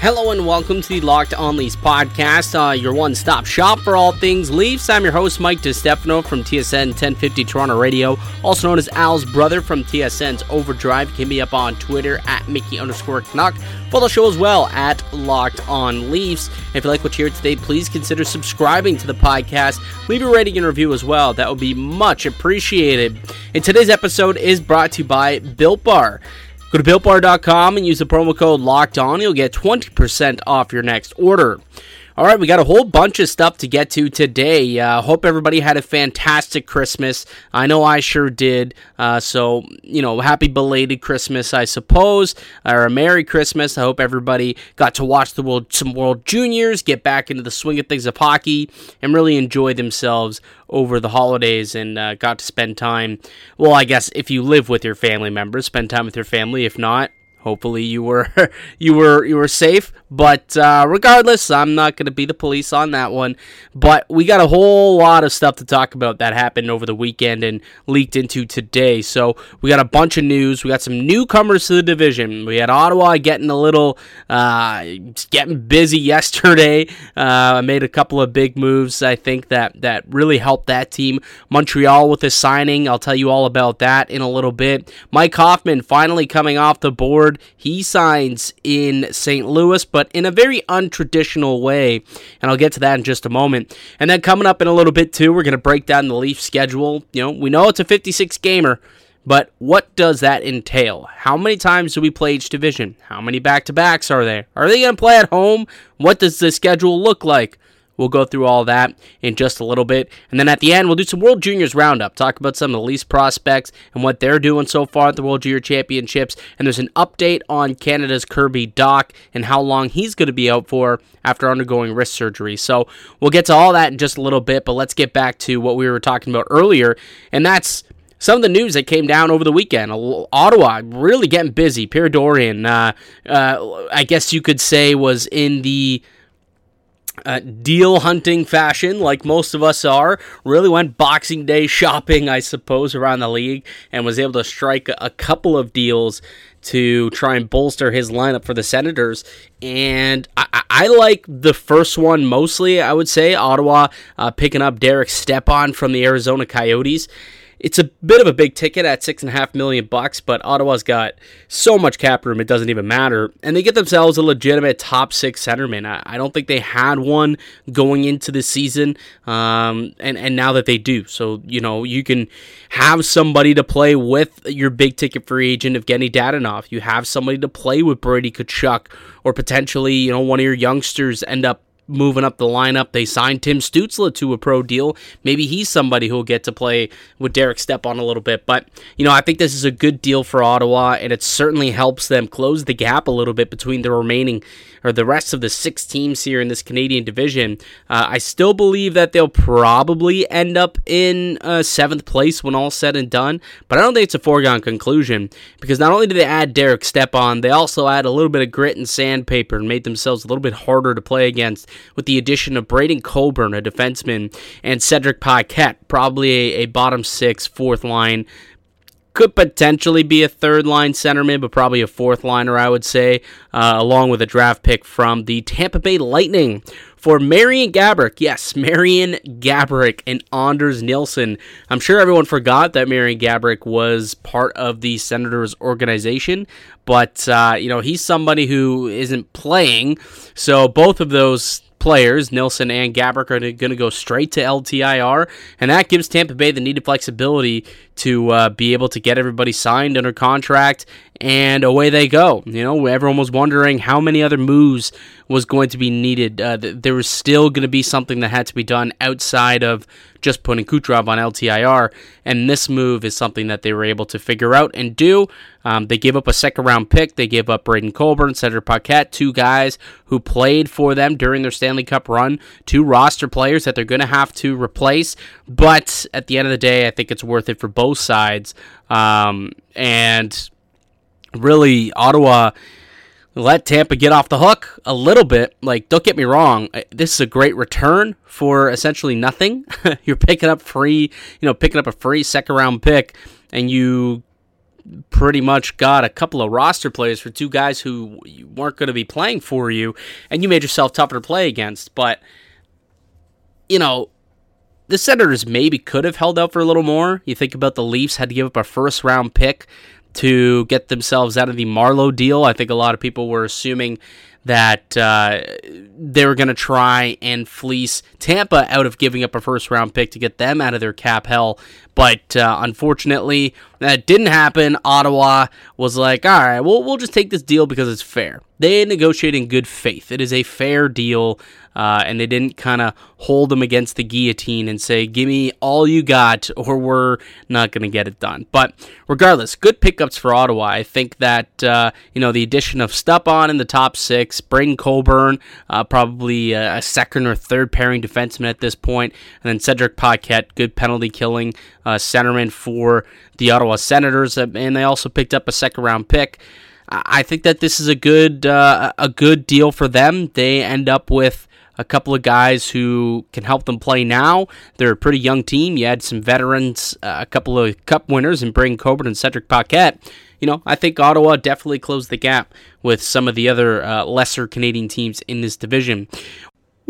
Hello and welcome to the Locked On Leafs podcast, uh, your one-stop shop for all things Leafs. I'm your host, Mike DiStefano from TSN 1050 Toronto Radio, also known as Al's brother from TSN's Overdrive. Hit me up on Twitter at Mickey underscore Canuck. Follow the show as well at Locked On Leafs. If you like what you hear today, please consider subscribing to the podcast. Leave a rating and review as well. That would be much appreciated. And today's episode is brought to you by Built Bar. Go to builtbar.com and use the promo code locked on. You'll get 20% off your next order. All right, we got a whole bunch of stuff to get to today. Uh, hope everybody had a fantastic Christmas. I know I sure did. Uh, so, you know, happy belated Christmas, I suppose, or a Merry Christmas. I hope everybody got to watch the World some World Juniors, get back into the swing of things of hockey, and really enjoy themselves over the holidays and uh, got to spend time. Well, I guess if you live with your family members, spend time with your family. If not, hopefully you were you were you were safe but uh, regardless i'm not going to be the police on that one. But we got a whole lot of stuff to talk about that happened over the weekend and leaked into today. So we got a bunch of news. We got some newcomers to the division. We had ottawa getting a little uh, getting busy yesterday. Uh, made a couple of big moves i think that that really helped that team. Montreal with a signing. I'll tell you all about that in a little bit. Mike hoffman finally coming off the board he signs in St. Louis, but in a very untraditional way. And I'll get to that in just a moment. And then coming up in a little bit, too, we're going to break down the Leaf schedule. You know, we know it's a 56 gamer. But what does that entail? How many times do we play each division? How many back to backs are there? Are they going to play at home? What does the schedule look like? We'll go through all that in just a little bit. And then at the end, we'll do some World Juniors Roundup, talk about some of the Leafs prospects and what they're doing so far at the World Junior Championships. And there's an update on Canada's Kirby Dach and how long he's going to be out for after undergoing wrist surgery. So we'll get to all that in just a little bit, but let's get back to what we were talking about earlier, and that's some of the news that came down over the weekend. Ottawa really getting busy. Pierre Dorion, uh, uh, I guess you could say, was in the uh, deal hunting fashion, like most of us are, really went Boxing Day shopping, I suppose, around the league and was able to strike a couple of deals to try and bolster his lineup for the Senators. And I, I like the first one mostly, I would say. Ottawa uh, picking up Derek Stepan from the Arizona Coyotes. It's a bit of a big ticket at six and a half million bucks, but Ottawa's got so much cap room it doesn't even matter, and they get themselves a legitimate top six centerman. I, I don't think they had one going into the season, um, and and now that they do, so you know you can have somebody to play with your big ticket free agent Evgeny Dadonov. You have somebody to play with Brady Tkachuk, or potentially you know one of your youngsters end up moving up the lineup. They signed Tim Stützle to a pro deal. Maybe he's somebody who'll get to play with Derek Stepan a little bit. But, you know, I think this is a good deal for Ottawa, and it certainly helps them close the gap a little bit between the remaining or the rest of the six teams here in this Canadian division. Uh, I still believe that they'll probably end up in uh, seventh place when all's said and done, but I don't think it's a foregone conclusion because not only did they add Derek Stepan, they also add a little bit of grit and sandpaper and made themselves a little bit harder to play against with the addition of Braydon Coburn, a defenseman, and Cedric Paquette, probably a, a bottom six, fourth line could potentially be a third line centerman, but probably a fourth liner, I would say, uh, along with a draft pick from the Tampa Bay Lightning for Marian Gaborik. Yes, Marian Gaborik and Anders Nilsson. I'm sure everyone forgot that Marian Gaborik was part of the Senators organization, but uh, you know he's somebody who isn't playing, so both of those players, Nilsson and Gaborik, are going to go straight to LTIR, and that gives Tampa Bay the needed flexibility to uh, be able to get everybody signed under contract, and away they go. You know, everyone was wondering how many other moves was going to be needed. Uh, there was still going to be something that had to be done outside of just putting Kucherov on LTIR, and this move is something that they were able to figure out and do. Um, they gave up a second round pick. They gave up Braydon Coburn, Cedric Paquette, two guys who played for them during their Stanley Cup run, two roster players that they're going to have to replace. But at the end of the day, I think it's worth it for both sides. Um, and really, Ottawa let Tampa get off the hook a little bit. Like, don't get me wrong, this is a great return for essentially nothing. You're picking up free, you know, picking up a free second round pick, and you pretty much got a couple of roster players for two guys who weren't going to be playing for you, and you made yourself tougher to play against. But, you know, the Senators maybe could have held out for a little more. You think about the Leafs had to give up a first round pick to get themselves out of the Marleau deal. I think a lot of people were assuming that uh, they were going to try and fleece Tampa out of giving up a first round pick to get them out of their cap hell. But uh, unfortunately, that didn't happen. Ottawa was like, all right, we'll, we'll just take this deal because it's fair. They negotiated in good faith. It is a fair deal uh, and they didn't kind of hold them against the guillotine and say, "Give me all you got, or we're not going to get it done." But regardless, good pickups for Ottawa. I think that uh, you know the addition of Stepan in the top six, Braydon Coburn, uh, probably a second or third pairing defenseman at this point, and then Cedric Paquette, good penalty killing uh, centerman for the Ottawa Senators, and they also picked up a second round pick. I think that this is a good uh, a good deal for them. They end up with a couple of guys who can help them play now. They're a pretty young team. You had some veterans, uh, a couple of cup winners, and Braydon Coburn and Cedric Paquette. You know, I think Ottawa definitely closed the gap with some of the other uh, lesser Canadian teams in this division.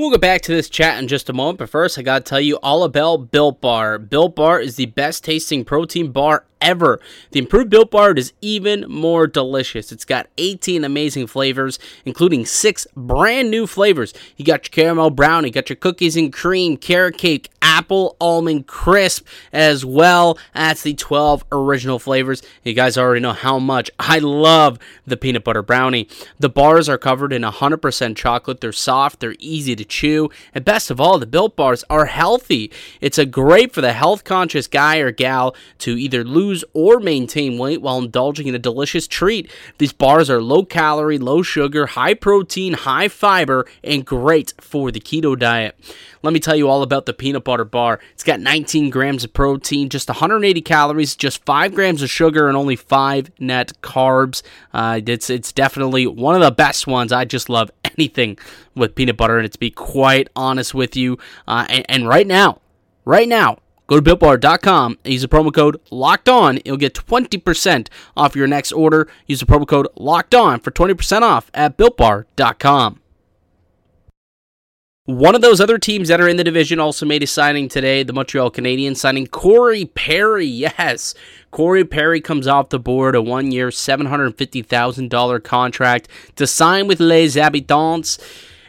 We'll get back to this chat in just a moment, but first I gotta tell you all about Built Bar. Built Bar is the best tasting protein bar ever. The improved Built Bar is even more delicious. It's got 18 amazing flavors, including six brand new flavors. You got your caramel brownie, you got your cookies and cream, carrot cake, apple almond crisp, as well as the 12 original flavors. You guys already know how much I love the peanut butter brownie. The bars are covered in 100% chocolate. They're soft, they're easy to chew, and best of all, the Built Bars are healthy. It's a great for the health conscious guy or gal to either lose or maintain weight while indulging in a delicious treat. These bars are low calorie, low sugar, high protein, high fiber, and great for the keto diet. Let me tell you all about the peanut butter bar. It's got 19 grams of protein, just 180 calories, just 5 grams of sugar, and only 5 net carbs. Uh, it's, it's definitely one of the best ones. I just love anything with peanut butter, and to be quite honest with you. Uh, and, and right now, right now, Go to builtbar.com and use the promo code locked on. You'll get 20% off your next order. Use the promo code locked on for 20% off at builtbar.com. One of those other teams that are in the division also made a signing today, the Montreal Canadiens signing Corey Perry. Yes, Corey Perry comes off the board, a one year, $750,000 contract to sign with Les Habitants.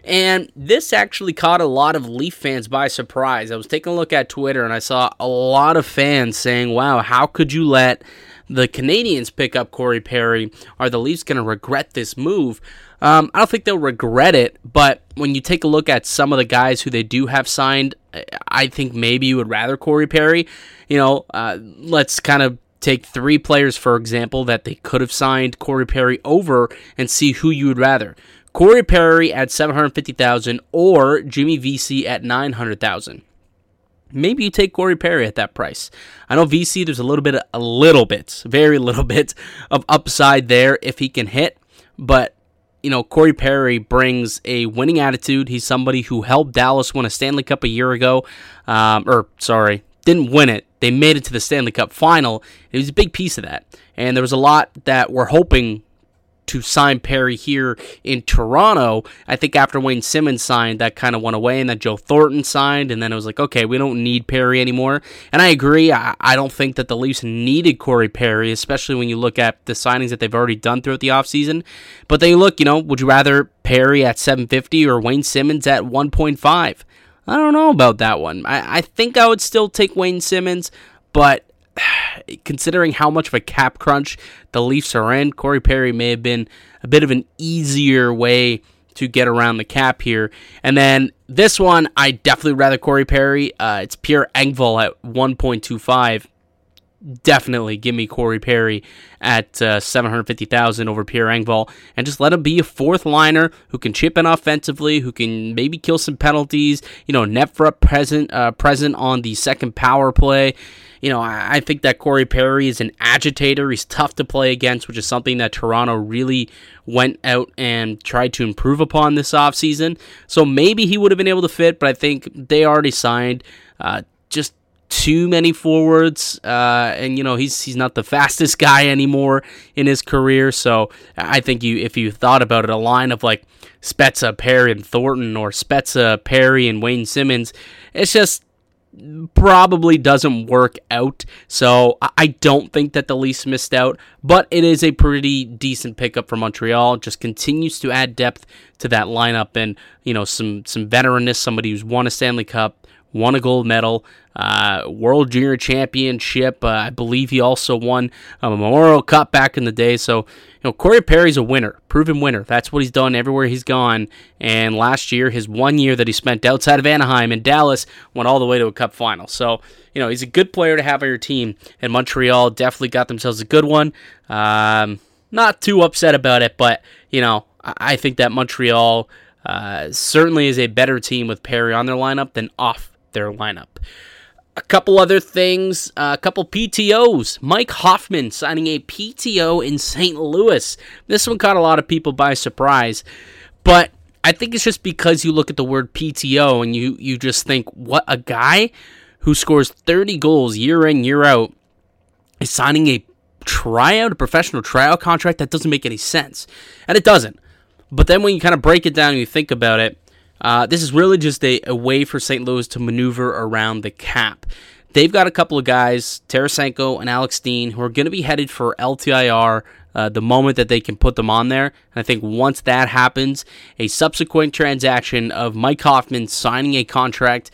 And this actually caught a lot of Leaf fans by surprise. I was taking a look at Twitter and I saw a lot of fans saying, wow, how could you let the Canadiens pick up Corey Perry? Are the Leafs going to regret this move? Um, I don't think they'll regret it, but when you take a look at some of the guys who they do have signed, I think maybe you would rather Corey Perry. You know, uh, let's kind of take three players, for example, that they could have signed Corey Perry over and see who you would rather. Corey Perry at 750,000 or Jimmy Vesey at 900,000. Maybe you take Corey Perry at that price. I know Vesey, there's a little bit a little bit, very little bit of upside there if he can hit, but you know, Corey Perry brings a winning attitude. He's somebody who helped Dallas win a Stanley Cup a year ago. Um, or, sorry, didn't win it. They made it to the Stanley Cup final. It was a big piece of that. And there was a lot that we're hoping to sign Perry here in Toronto. I think after Wayne Simmonds signed, that kind of went away, and then Joe Thornton signed, and then it was like, okay, we don't need Perry anymore. And I agree. I, I don't think that the Leafs needed Corey Perry, especially when you look at the signings that they've already done throughout the offseason. But they look, you know, would you rather Perry at 750 or Wayne Simmonds at 1.5? I don't know about that one. I, I think I would still take Wayne Simmonds, but considering how much of a cap crunch the Leafs are in, Corey Perry may have been a bit of an easier way to get around the cap here. And then this one, I definitely rather Corey Perry. Uh, it's Pierre Engvall at 1.25 definitely give me Corey Perry at uh, 750,000 over Pierre Engvall and just let him be a fourth liner who can chip in offensively, who can maybe kill some penalties, you know, net-front present uh, present on the second power play. You know, I, I think that Corey Perry is an agitator. He's tough to play against, which is something that Toronto really went out and tried to improve upon this offseason. So maybe he would have been able to fit, but I think they already signed uh, just too many forwards, uh, and you know he's he's not the fastest guy anymore in his career. So I think you, if you thought about it, a line of like Spezza, Perry, and Thornton, or Spezza, Perry, and Wayne Simmonds, it's just probably doesn't work out. So I don't think that the Leafs missed out, but it is a pretty decent pickup for Montreal. Just continues to add depth to that lineup and you know some some veteranness, somebody who's won a Stanley Cup, won a gold medal, uh, World Junior Championship. Uh, I believe he also won a Memorial Cup back in the day. So, you know, Corey Perry's a winner, proven winner. That's what he's done everywhere he's gone. And last year, his one year that he spent outside of Anaheim in Dallas went all the way to a Cup final. So, you know, he's a good player to have on your team. And Montreal definitely got themselves a good one. Um, not too upset about it, but, you know, I think that Montreal uh, certainly is a better team with Perry on their lineup than off their lineup. A couple other things, uh, a couple PTOs. Mike Hoffman signing a PTO in St. Louis. This one caught a lot of people by surprise, but I think it's just because you look at the word PTO and you you just think, what a guy who scores 30 goals year in year out is signing a tryout, a professional tryout contract that doesn't make any sense, and it doesn't. But then when you kind of break it down and you think about it, uh, this is really just a, a way for St. Louis to maneuver around the cap. They've got a couple of guys, Tarasenko and Alex Steen, who are going to be headed for LTIR uh, the moment that they can put them on there. And I think once that happens, a subsequent transaction of Mike Hoffman signing a contract,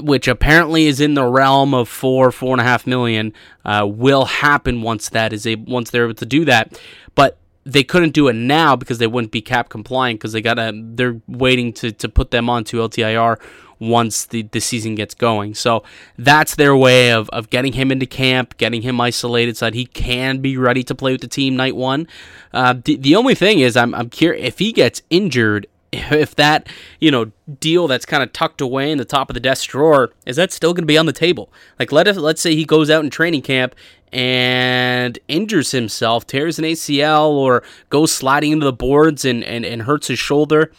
which apparently is in the realm of four, four and a half million, uh, will happen once that is a once they're able to do that. But they couldn't do it now because they wouldn't be cap compliant because they gotta they're waiting to, to put them onto LTIR once the, the season gets going. So that's their way of, of getting him into camp, getting him isolated so that he can be ready to play with the team night one. Uh, the, the only thing is I'm, I'm curious if he gets injured if that you know deal that's kind of tucked away in the top of the desk drawer is that still going to be on the table like let us let's say he goes out in training camp and injures himself tears an acl or goes sliding into the boards and, and, and hurts his shoulder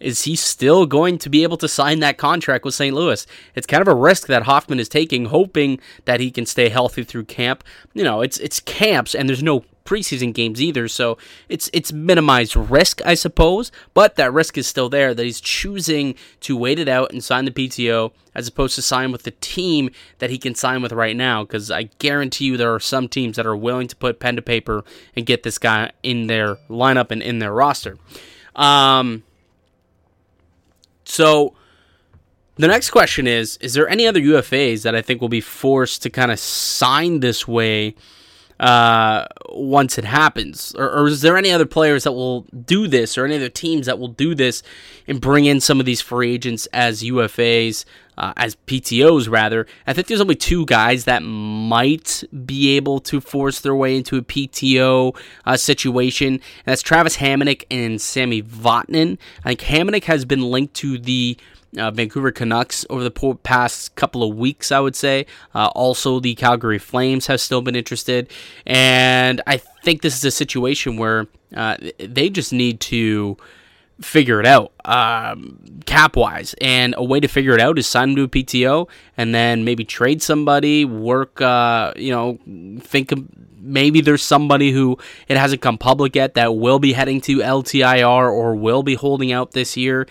is he still going to be able to sign that contract with St. Louis? It's kind of a risk that Hoffman is taking, hoping that he can stay healthy through camp. You know, it's it's camps and there's no preseason games either, so it's it's minimized risk, I suppose. But that risk is still there. That he's choosing to wait it out and sign the PTO as opposed to sign with the team that he can sign with right now. Because I guarantee you, there are some teams that are willing to put pen to paper and get this guy in their lineup and in their roster. Um, so the next question is Is there any other UFAs that I think will be forced to kind of sign this way uh, once it happens? Or, or, is there any other players that will do this or any other teams that will do this and bring in some of these free agents as UFAs? Uh, as PTOs, rather. I think there's only two guys that might be able to force their way into a PTO uh, situation. And that's Travis Hamonic and Sami Vatanen. I think Hamonic has been linked to the uh, Vancouver Canucks over the past couple of weeks, I would say. Uh, also, the Calgary Flames have still been interested. And I think this is a situation where uh, they just need to figure it out um, cap wise. And a way to figure it out is sign them to a PTO and then maybe trade somebody, work, uh, you know, think maybe there's somebody who it hasn't come public yet that will be heading to LTIR or will be holding out this year.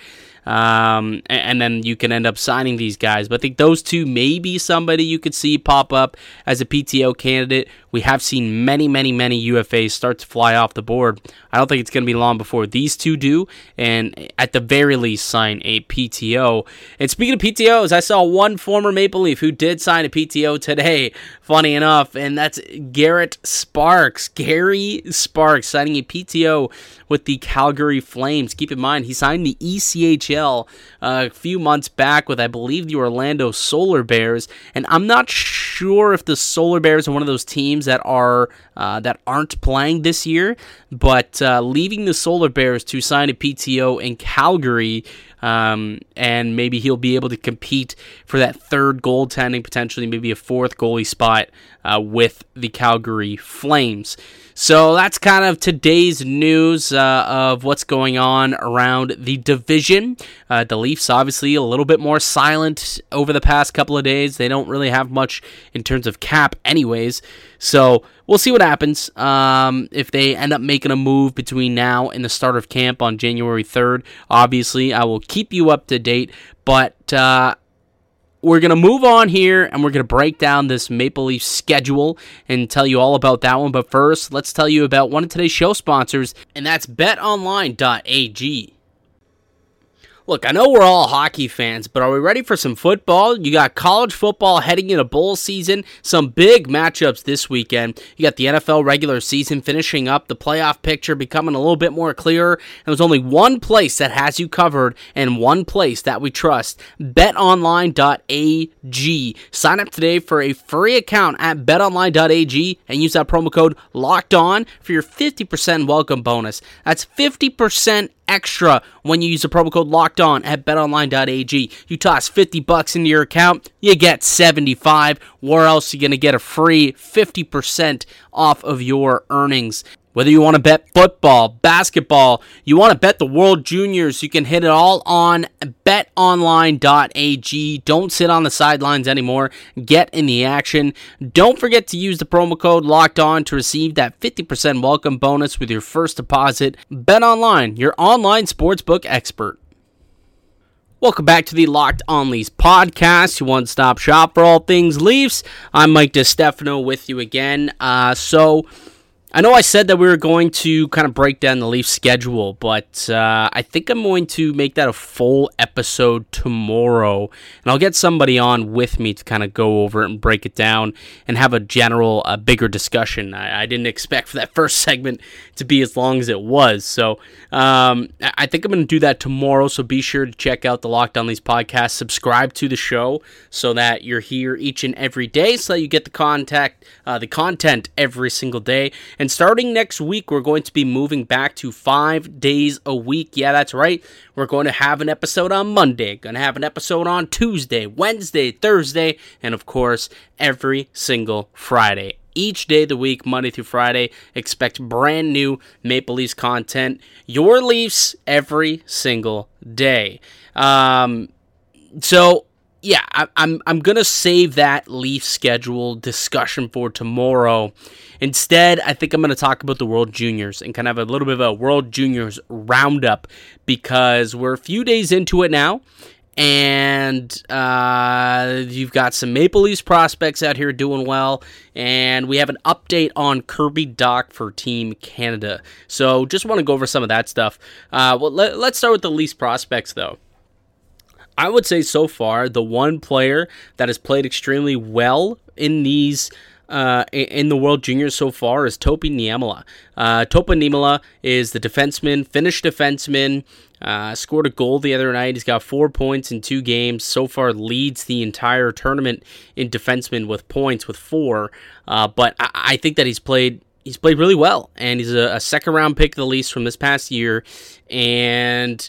Um, and, and, then you can end up signing these guys. But I think those two may be somebody you could see pop up as a PTO candidate. We have seen many, many, many UFAs start to fly off the board. I don't think it's going to be long before these two do, and at the very least, sign a PTO. And speaking of PTOs, I saw one former Maple Leaf who did sign a PTO today, funny enough, and that's Garrett Sparks. Gary Sparks signing a PTO with the Calgary Flames. Keep in mind, he signed the ECHL uh, a few months back with, I believe, the Orlando Solar Bears, and I'm not sure if the Solar Bears are one of those teams that are uh, that aren't playing this year, but uh, leaving the Solar Bears to sign a PTO in Calgary. Um, and maybe he'll be able to compete for that third goaltending, potentially maybe a fourth goalie spot uh, with the Calgary Flames. So that's kind of today's news uh, of what's going on around the division. Uh, the Leafs, obviously, a little bit more silent over the past couple of days. They don't really have much in terms of cap, anyways. So we'll see what happens. Um, if they end up making a move between now and the start of camp on January 3rd, obviously, I will keep you up to date. But uh, we're going to move on here and we're going to break down this Maple Leaf schedule and tell you all about that one. But first, let's tell you about one of today's show sponsors, and that's betonline.ag. Look, I know we're all hockey fans, but are we ready for some football? You got college football heading into bowl season, some big matchups this weekend. You got the NFL regular season finishing up, the playoff picture becoming a little bit more clear. And there's only one place that has you covered and one place that we trust betonline.ag. Sign up today for a free account at betonline.ag and use that promo code locked on for your 50% welcome bonus. That's 50% extra when you use the promo code locked on at betonline.ag. You toss 50 bucks into your account, you get 75. Where else are you going to get a free 50% off of your earnings? Whether you want to bet football, basketball, you want to bet the World Juniors, you can hit it all on betonline.ag. Don't sit on the sidelines anymore. Get in the action. Don't forget to use the promo code locked on to receive that 50% welcome bonus with your first deposit. Bet online, your online sportsbook expert. Welcome back to the Locked On Leafs podcast, your one-stop shop for all things Leafs. I'm Mike DeStefano with you again. Uh, so I know I said that we were going to kind of break down the Leafs schedule, but uh, I think I'm going to make that a full episode tomorrow. And I'll get somebody on with me to kind of go over it and break it down and have a general, uh, bigger discussion. I, I, didn't expect for that first segment to be as long as it was. So um, I think I'm going to do that tomorrow. So be sure to check out the Locked On Leafs podcast, subscribe to the show so that you're here each and every day so that you get the contact, uh, the content every single day. And starting next week, we're going to be moving back to five days a week. Yeah, that's right. We're going to have an episode on Monday, going to have an episode on Tuesday, Wednesday, Thursday, and of course, every single Friday. Each day of the week, Monday through Friday, expect brand new Maple Leafs content. Your Leafs every single day. Um, so yeah, I, am I'm, I'm gonna save that Leaf schedule discussion for tomorrow. Instead, I think I'm gonna talk about the World Juniors and kind of a little bit of a World Juniors roundup because we're a few days into it now, and uh, you've got some Maple Leafs prospects out here doing well, and we have an update on Kirby Dach for Team Canada. So just want to go over some of that stuff. Uh, well, let, let's start with the Leafs prospects though. I would say so far the one player that has played extremely well in these uh, in the World Juniors so far is Topi Niemela. Uh, Niemela is the defenseman, Finnish defenseman. Uh, scored a goal the other night. He's got four points in two games. So far, leads the entire tournament in defenseman with points with four. Uh, but I-, I, think that he's played. He's played really well, and he's a, a second round pick, the Leafs from this past year, and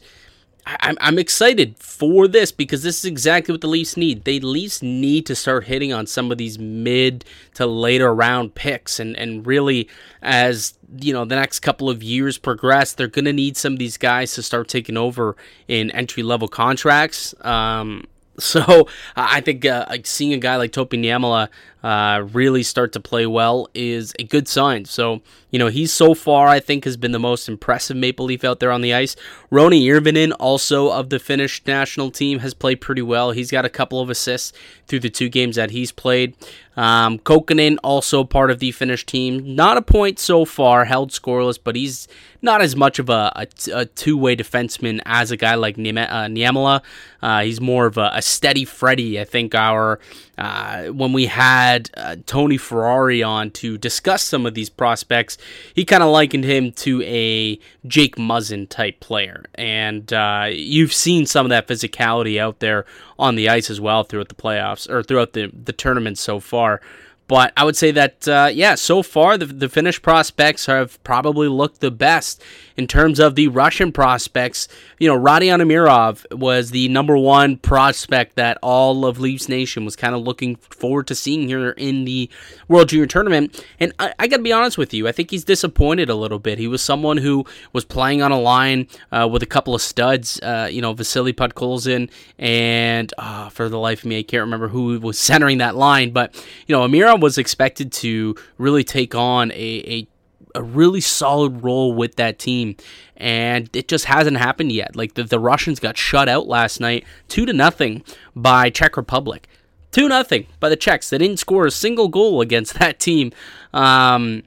I'm, I'm excited for this because this is exactly what the Leafs need. They Leafs need to start hitting on some of these mid to later round picks, and and really as you know the next couple of years progress, they're gonna need some of these guys to start taking over in entry level contracts. Um, so I think uh, seeing a guy like Topi Niemela uh, really start to play well is a good sign. So, you know, he's so far, I think, has been the most impressive Maple Leaf out there on the ice. Roni Hirvonen, also of the Finnish national team, has played pretty well. He's got a couple of assists through the two games that he's played. Um, Kokkonen, also part of the Finnish team. Not a point so far, held scoreless, but he's not as much of a, a, a two way defenseman as a guy like Niemela. Uh, uh, he's more of a, a steady Freddy. I think our uh, when we had uh, Tony Ferrari on to discuss some of these prospects, he kind of likened him to a Jake Muzzin type player. And uh, you've seen some of that physicality out there on the ice as well throughout the playoffs or throughout the, the tournament so far. But I would say that, uh, yeah, so far the, the Finnish prospects have probably looked the best in terms of the Russian prospects. You know, Rodion Amirov was the number one prospect that all of Leafs Nation was kind of looking forward to seeing here in the World Junior Tournament. And I, I got to be honest with you, I think he's disappointed a little bit. He was someone who was playing on a line uh, with a couple of studs, uh, you know, Vasily Podkolzin, and uh, for the life of me, I can't remember who was centering that line. But, you know, Amirov was expected to really take on a, a a really solid role with that team, and it just hasn't happened yet. Like the, the Russians got shut out last night, two to nothing by Czech Republic, two nothing by the Czechs. They didn't score a single goal against that team. Um,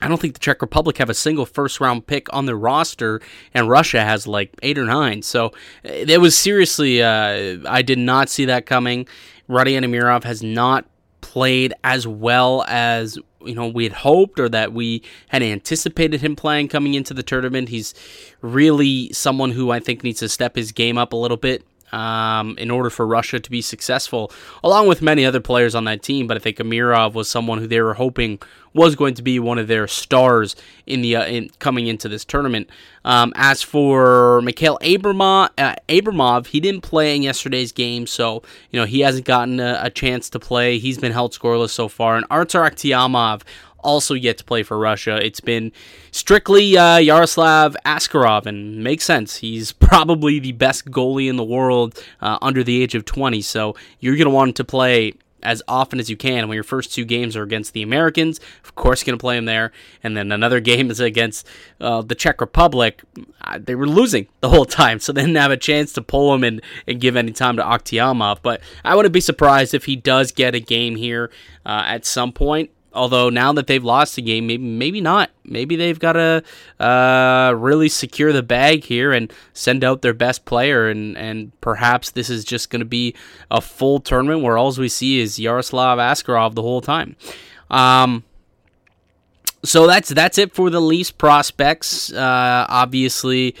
I don't think the Czech Republic have a single first round pick on their roster, and Russia has like eight or nine. So it was seriously, uh, I did not see that coming. Rodion Amirov has not played as well as you know we had hoped or that we had anticipated him playing coming into the tournament. He's really someone who I think needs to step his game up a little bit um, in order for Russia to be successful, along with many other players on that team. But I think Amirov was someone who they were hoping was going to be one of their stars in the uh, in, coming into this tournament. Um, as for Mikhail Abramov, uh, Abramov, he didn't play in yesterday's game, so you know he hasn't gotten a, a chance to play. He's been held scoreless so far, and Artur Akhtiamov also yet to play for Russia. It's been strictly uh, Yaroslav Askarov, and makes sense. He's probably the best goalie in the world uh, under the age of 20, so you're going to want him to play as often as you can. When your first two games are against the Americans, of course, going to play him there. And then another game is against uh, the Czech Republic. Uh, they were losing the whole time, so they didn't have a chance to pull him and, and give any time to Akhtiamov. But I wouldn't be surprised if he does get a game here uh, at some point. Although now that they've lost the game, maybe maybe not. Maybe they've got to uh, really secure the bag here and send out their best player, and and perhaps this is just going to be a full tournament where all we see is Yaroslav Askarov the whole time. Um, so that's that's it for the Leafs prospects. Uh, obviously,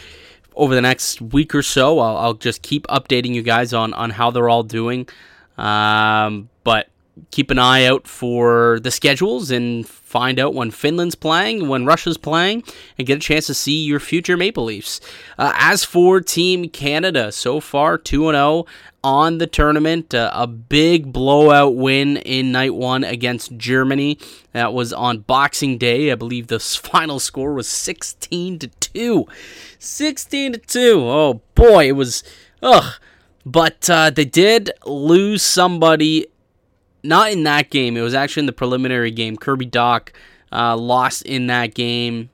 over the next week or so, I'll, I'll, just keep updating you guys on on how they're all doing. Um, but keep an eye out for the schedules and find out when Finland's playing, when Russia's playing, and get a chance to see your future Maple Leafs. Uh, as for Team Canada, so far 2 0 on the tournament. Uh, a big blowout win in night one against Germany. That was on Boxing Day. I believe the final score was 16 to 2. 16 to 2. Oh boy, it was. Ugh. But uh, they did lose somebody not in that game. It was actually in the preliminary game. Kirby Dach uh, lost in that game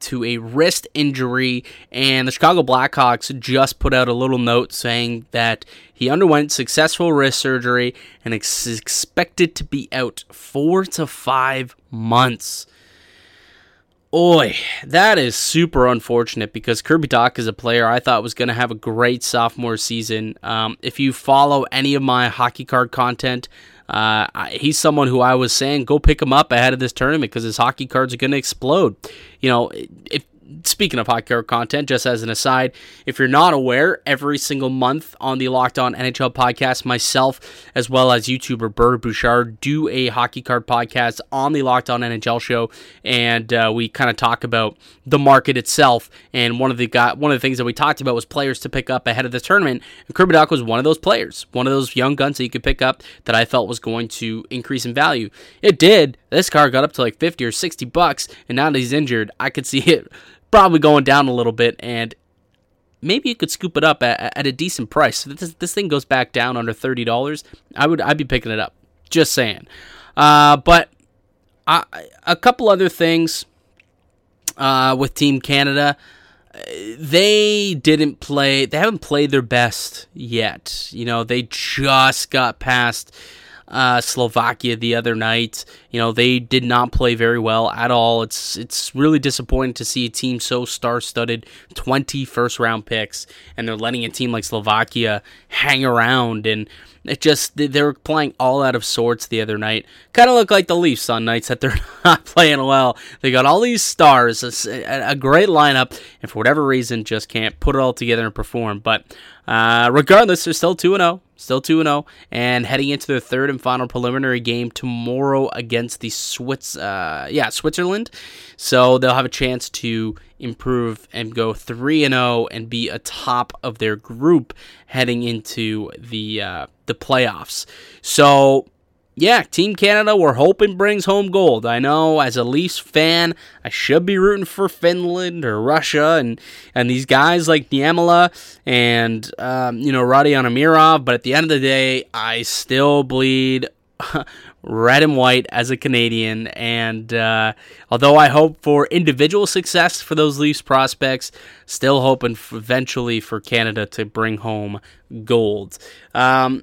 to a wrist injury, and the Chicago Blackhawks just put out a little note saying that he underwent successful wrist surgery and is expected to be out four to five months. Oi, that is super unfortunate because Kirby Dach is a player I thought was going to have a great sophomore season. Um, if you follow any of my hockey card content, uh, he's someone who I was saying go pick him up ahead of this tournament because his hockey cards are going to explode. You know, if speaking of hockey card content, just as an aside, if you're not aware, every single month on the Locked On NHL podcast, myself as well as YouTuber Bird Bouchard do a hockey card podcast on the Locked On NHL show, and uh, we kind of talk about the market itself. And one of the got one of the things that we talked about was players to pick up ahead of the tournament. And Dach was one of those players, one of those young guns that you could pick up that I felt was going to increase in value. It did. This car got up to like 50 or 60 bucks, and now that he's injured, I could see it probably going down a little bit, and maybe you could scoop it up at, at a decent price. So this this thing goes back down under thirty dollars. I would I'd be picking it up. Just saying. Uh, but I, a couple other things uh, with Team Canada. They didn't play. They haven't played their best yet. You know, they just got past uh, Slovakia the other night. You know, they did not play very well at all. It's it's really disappointing to see a team so star-studded, 20 first-round picks, and they're letting a team like Slovakia hang around. And it just they were playing all out of sorts the other night. Kind of look like the Leafs on nights that they're not playing well. They got all these stars, a, a great lineup, and for whatever reason, just can't put it all together and perform. But uh, regardless, they're still two and zero. Still 2 0, and heading into their third and final preliminary game tomorrow against the Swiss, uh, yeah, Switzerland. So they'll have a chance to improve and go 3 0 and be atop of their group heading into the uh, the playoffs. So yeah, Team Canada, we're hoping brings home gold. I know as a Leafs fan, I should be rooting for Finland or Russia and, and these guys like Niemela and, um, you know, Rodion Amirov, but at the end of the day, I still bleed red and white as a Canadian. And uh, although I hope for individual success for those Leafs prospects, still hoping eventually for Canada to bring home gold. Um,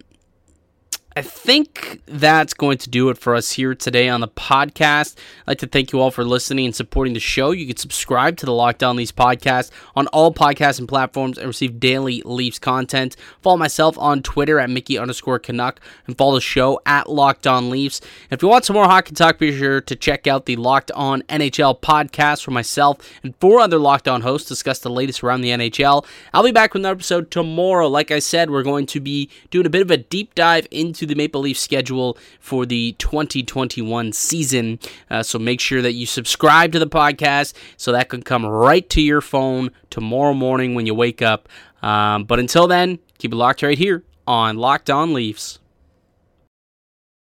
I think that's going to do it for us here today on the podcast. I'd like to thank you all for listening and supporting the show. You can subscribe to the Locked On Leafs podcast on all podcasts and platforms and receive daily Leafs content. Follow myself on Twitter at Mickey underscore Canuck and follow the show at Locked On Leafs. If you want some more hockey talk, be sure to check out the Locked On NHL podcast where myself and four other Locked On hosts discuss the latest around the NHL. I'll be back with another episode tomorrow. Like I said, we're going to be doing a bit of a deep dive into the Maple Leaf schedule for the 2021 season. Uh, so make sure that you subscribe to the podcast so that can come right to your phone tomorrow morning when you wake up. Um, but until then, keep it locked right here on Locked On Leafs.